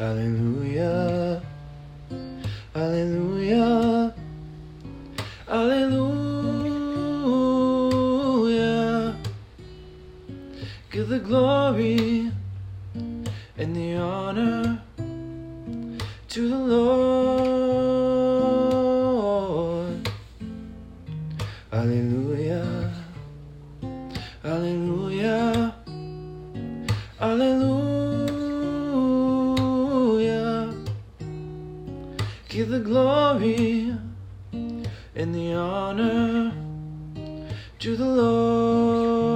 Alleluia. Alleluia. Alleluia. Give the glory and the honor to the Lord. Alleluia. Alleluia. Alleluia. Give the glory and the honor to the Lord.